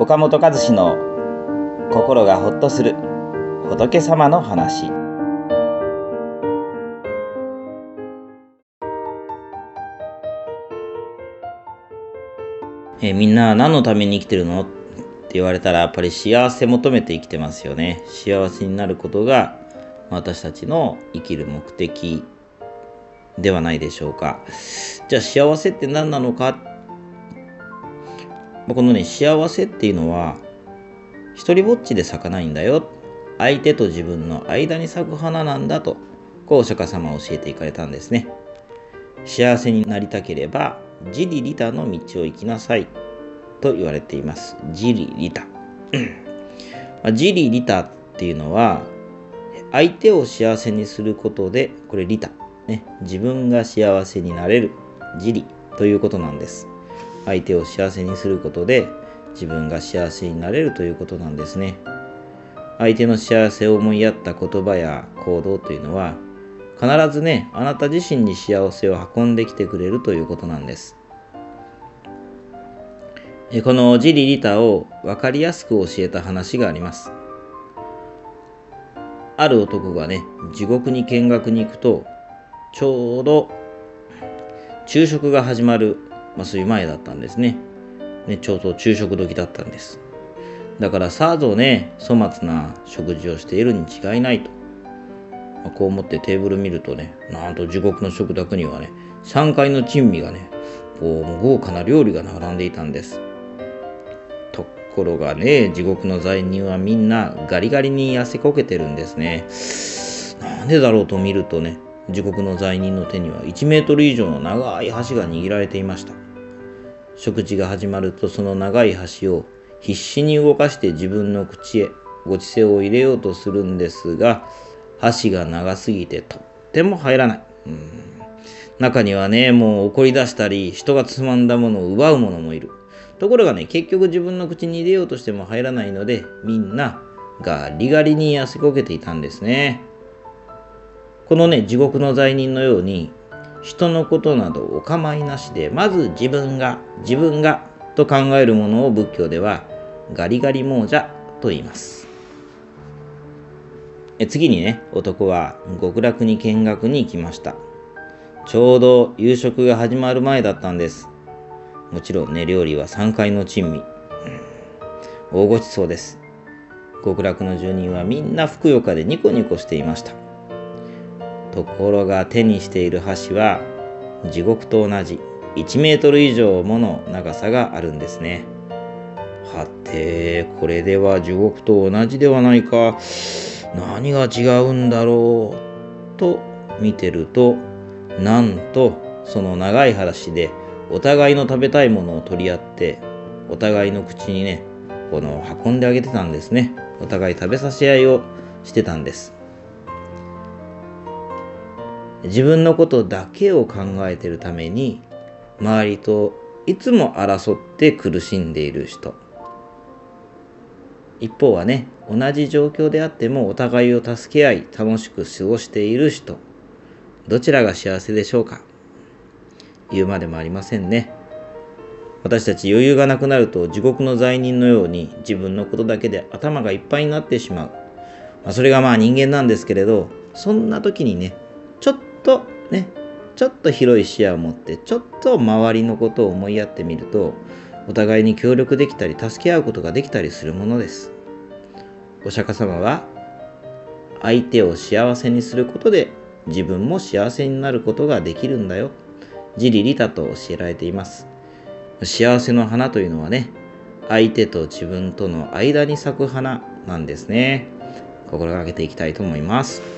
岡本和志の心がほっとする仏様の話。えみんな何のために生きてるのって言われたらやっぱり幸せ求めて生きてますよね。幸せになることが私たちの生きる目的ではないでしょうか。じゃあ幸せって何なのかこのね幸せっていうのは一りぼっちで咲かないんだよ。相手と自分の間に咲く花なんだとこうお釈迦様は教えていかれたんですね。幸せになりたければ自利利他の道を行きなさい。と言われています。自利利他自利利他っていうのは相手を幸せにすることでこれ利他ね。自分が幸せになれる。自利ということなんです。相手を幸せにすることで自分が幸せになれるということなんですね。相手の幸せを思いやった言葉や行動というのは必ずねあなた自身に幸せを運んできてくれるということなんです。この自利利他を分かりやすく教えた話があります。ある男がね地獄に見学に行くとちょうど昼食が始まるまあ、そういう前だったんですね。ねちょうど昼食時だったんです。だからさぞね粗末な食事をしているに違いないと、まあ、こう思ってテーブル見るとねなんと地獄の食卓にはね3階の珍味がねこう豪華な料理が並んでいたんです。ところがね地獄の罪人はみんなガリガリに痩せこけてるんですね。なんでだろうと見るとね地獄の罪人の手には1メートル以上の長い箸が握られていました。食事が始まるとその長い箸を必死に動かして自分の口へごちそうを入れようとするんですが箸が長すぎてとっても入らない。中にはねもう怒り出したり人がつまんだものを奪う者もいる。ところがね結局自分の口に入れようとしても入らないのでみんなガリガリに痩せこけていたんですね。このね地獄の罪人のように人のことなどお構いなしでまず自分が自分がと考えるものを仏教ではガリガリ亡者と言います。え次にね男は極楽に見学に行きました。ちょうど夕食が始まる前だったんです。もちろんね料理は3階の珍味、大ごちそうです。極楽の住人はみんなふくよかでニコニコしていました。ところが手にしている橋は地獄と同じ1メートル以上もの長さがあるんですね。はてこれでは地獄と同じではないか。何が違うんだろう？と見てるとなんとその長い話でお互いの食べたいものを取り合ってお互いの口にねこの運んであげてたんですね。お互い食べさせ合いをしてたんです。自分のことだけを考えてるために周りといつも争って苦しんでいる人。一方はね同じ状況であってもお互いを助け合い楽しく過ごしている人。どちらが幸せでしょうか？言うまでもありませんね。私たち余裕がなくなると地獄の罪人のように自分のことだけで頭がいっぱいになってしまう、まあ、それがまあ人間なんですけれどそんな時にねとねちょっと広い視野を持ってちょっと周りのことを思いやってみるとお互いに協力できたり助け合うことができたりするものです。お釈迦様は相手を幸せにすることで自分も幸せになることができるんだよ。自利利他と教えられています。幸せの花というのはね相手と自分との間に咲く花なんですね。心がけていきたいと思います。